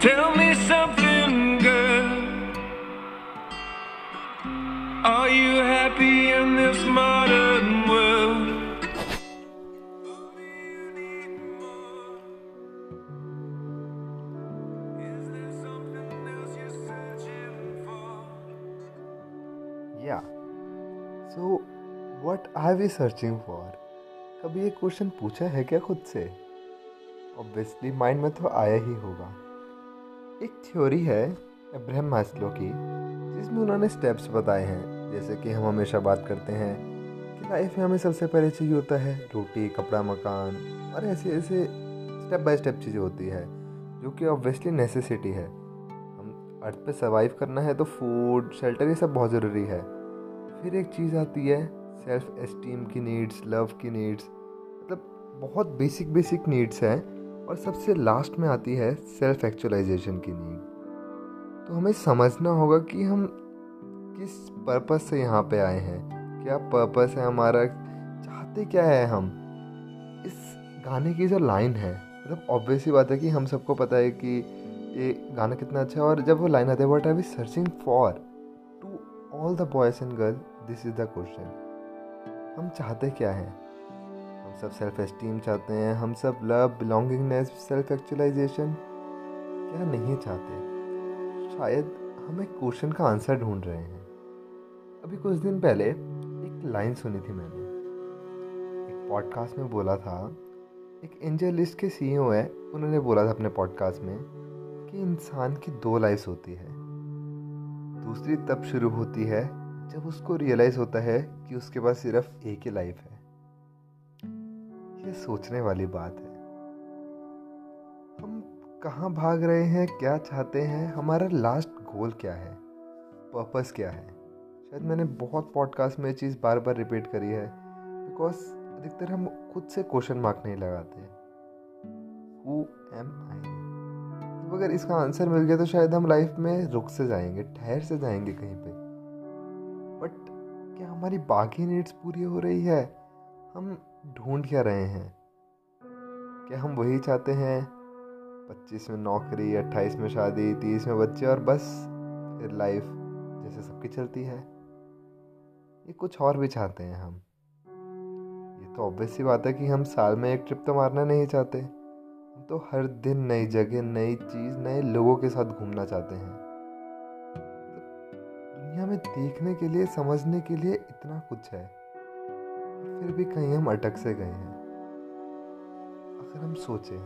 Tell me something, girl. Are you happy in this modern world? Is there something else you're searching for? कभी ये question पूछा है क्या खुद से ऑब्वियसली माइंड में तो आया ही होगा एक थ्योरी है अब्राहम मास्लो की, जिसमें उन्होंने स्टेप्स बताए हैं। जैसे कि हम हमेशा बात करते हैं कि लाइफ में हमें सबसे पहले चाहिए होता है रोटी, कपड़ा, मकान और ऐसे ऐसे स्टेप बाय स्टेप चीज़ें होती है, जो कि ऑब्वियसली नेसेसिटी है। हम अर्थ पे सर्वाइव करना है तो फ़ूड शेल्टर ये सब बहुत ज़रूरी है। फिर एक चीज़ आती है सेल्फ एस्टीम की नीड्स लव की नीड्स मतलब बहुत बेसिक बेसिक नीड्स हैं। और सबसे लास्ट में आती है सेल्फ एक्चुअलाइजेशन की नीड तो हमें समझना होगा कि हम किस पर्पस से यहाँ पे आए हैं। क्या पर्पस है हमारा? चाहते क्या है हम? इस गाने की जो लाइन है मतलब ऑब्वियस ही बात है कि हम सबको पता है कि ये गाना कितना अच्छा है और जब वो लाइन आती है what are we searching for to all the boys and girl this is the question हम चाहते क्या हैं? सब सेल्फ एस्टीम चाहते हैं, हम सब लव बिलोंगिंगनेस सेल्फ एक्चुअलाइजेशन क्या नहीं चाहते? शायद हम एक क्वेश्चन का आंसर ढूंढ रहे हैं। अभी कुछ दिन पहले एक लाइन सुनी थी मैंने। एक पॉडकास्ट में बोला था, एक एंजल लिस्ट के सीईओ है, उन्होंने बोला था अपने पॉडकास्ट में कि इंसान की दो लाइफ होती है। दूसरी तब शुरू होती है जब उसको रियलाइज़ होता है कि उसके पास सिर्फ़ एक ही लाइफ है। ये सोचने वाली बात है। हम कहाँ भाग रहे हैं, क्या चाहते हैं, हमारा लास्ट गोल क्या है पर्पस क्या है? शायद मैंने बहुत पॉडकास्ट में ये चीज़ बार बार रिपीट करी है बिकॉज़ अधिकतर हम खुद से क्वेश्चन मार्क नहीं लगाते। हु एम आई अगर इसका आंसर मिल गया तो शायद हम लाइफ में रुक से जाएँगे, ठहर से जाएँगे कहीं पे। बट क्या हमारी बाकी नीड्स पूरी हो रही है? हम ढूंढ क्या रहे हैं? क्या हम वही चाहते हैं? पच्चीस में नौकरी, अट्ठाईस में शादी, तीस में बच्चे और बस, फिर लाइफ जैसे सबकी चलती है। ये कुछ और भी चाहते हैं हम। ये तो ऑब्वियस सी बात है कि हम साल में एक ट्रिप तो मारना नहीं चाहते। हम तो हर दिन नई जगह, नई चीज़, नए लोगों के साथ घूमना चाहते हैं। दुनिया में देखने के लिए, समझने के लिए इतना कुछ है। फिर भी कहीं हम अटक से गए हैं। अगर हम सोचें,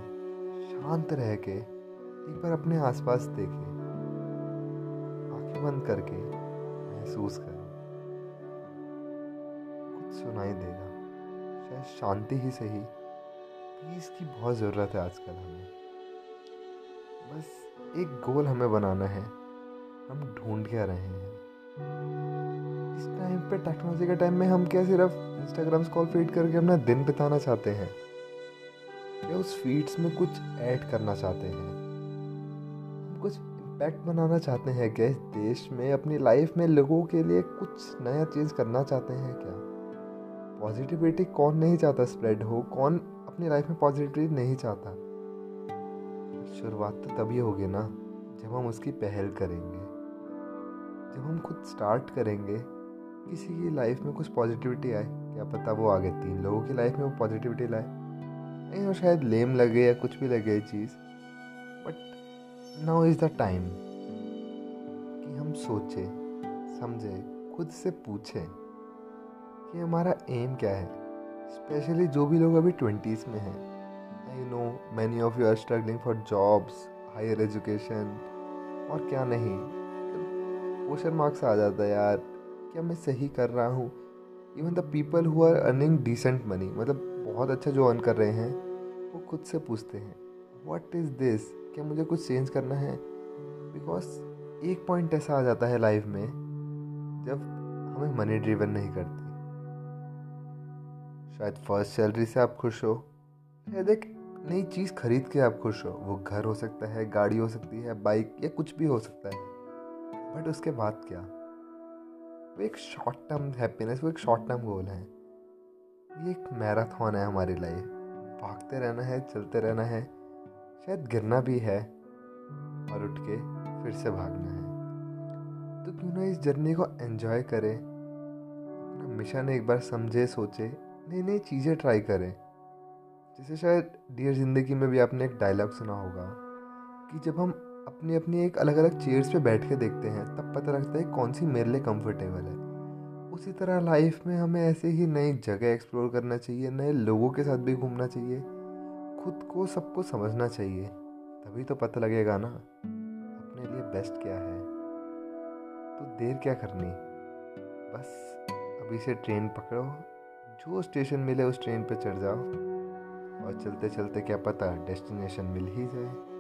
शांत रह के, एक बार अपने आसपास देखें। आँखें बंद करके महसूस करें। कुछ सुनाई देगा। शायद शांति ही सही। पीस की बहुत ज़रूरत है आजकल हमें। बस एक गोल हमें बनाना है। हम ढूंढ क्या रहे हैं। इस टाइम पे टेक्नोलॉजी के टाइम में हम क्या सिर्फ़ इंस्टाग्राम स्क्रॉल फ़ीड करके अपना दिन बिताना चाहते हैं? या उस फीड्स में कुछ ऐड करना चाहते हैं? हम कुछ इम्पैक्ट बनाना चाहते हैं क्या इस देश में, अपनी लाइफ में लोगों के लिए कुछ नया चीज़ करना चाहते हैं क्या? पॉजिटिविटी कौन नहीं चाहता स्प्रेड हो? कौन अपनी लाइफ में पॉजिटिविटी नहीं चाहता? शुरुआत तो तभी होगी ना, जब हम उसकी पहल करेंगे। जब हम खुद स्टार्ट करेंगे। किसी की लाइफ में कुछ पॉजिटिविटी आए, क्या पता वो आगे तीन लोगों की लाइफ में वो पॉजिटिविटी लाए। नहीं, वो शायद लेम लगे या कुछ भी लगे चीज़। But now is the time कि हम सोचें, समझें, खुद से पूछें कि हमारा एम क्या है। स्पेशली जो भी लोग अभी ट्वेंटीज़ में हैं I know many of you are struggling for jobs higher education और क्या नहीं। क्वेश्चन मार्क्स आ जाता है, यार क्या मैं सही कर रहा हूँ? Even the people who are earning decent money मतलब बहुत अच्छा जो अर्न कर रहे हैं, वो खुद से पूछते हैं वट इज़ दिस क्या मुझे कुछ चेंज करना है? बिकॉज़ एक पॉइंट ऐसा आ जाता है लाइफ में, जब हमें मनी ड्रिवन नहीं करती। शायद फ़र्स्ट सैलरी से आप खुश हो। शायद एक नई चीज़ खरीद के आप खुश हो। वो घर हो सकता है, गाड़ी हो सकती है बाइक या कुछ भी हो सकता है। बट उसके बाद क्या? वो एक शॉर्ट टर्म हैप्पीनेस वो एक शॉर्ट टर्म गोल है। ये एक मैराथन है हमारी लाइफ भागते रहना है, चलते रहना है। शायद गिरना भी है और उठ के फिर से भागना है। तो क्यों ना इस जर्नी को एंजॉय करें। अपना मिशन एक बार समझे, सोचे नई नई चीज़ें ट्राई करें। जैसे शायद डियर ज़िंदगी में भी आपने एक डायलॉग सुना होगा कि जब हम अपनी अपनी एक अलग अलग चेयर्स पे बैठ के देखते हैं, तब पता लगता है कौन सी मेरे लिए कंफर्टेबल है। उसी तरह लाइफ में हमें ऐसे ही नई जगह एक्सप्लोर करना चाहिए, नए लोगों के साथ भी घूमना चाहिए, खुद को, सबको समझना चाहिए, तभी तो पता लगेगा ना, अपने लिए बेस्ट क्या है। तो देर क्या करनी? बस अभी से ट्रेन पकड़ो, जो स्टेशन मिले उस ट्रेन पर चढ़ जाओ, और चलते चलते क्या पता डेस्टिनेशन मिल ही जाए।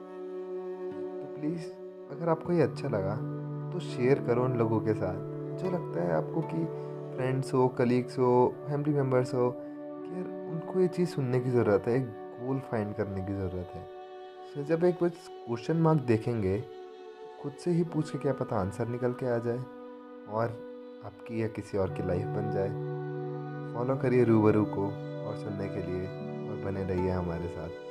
प्लीज़, अगर आपको ये अच्छा लगा तो शेयर करो उन लोगों के साथ। जो लगता है आपको कि फ्रेंड्स हो कलीग्स हो फैमिली मेंबर्स हो, कि यार उनको ये चीज़ सुनने की ज़रूरत है, एक गोल फाइंड करने की ज़रूरत है। सो जब एक कुछ क्वेश्चन मार्क देखेंगे, खुद से ही पूछ के क्या पता आंसर निकल के आ जाए, और आपकी या किसी और की लाइफ बन जाए। फॉलो करिए रूबरू को, और सुनने के लिए, और बने रहिए हमारे साथ।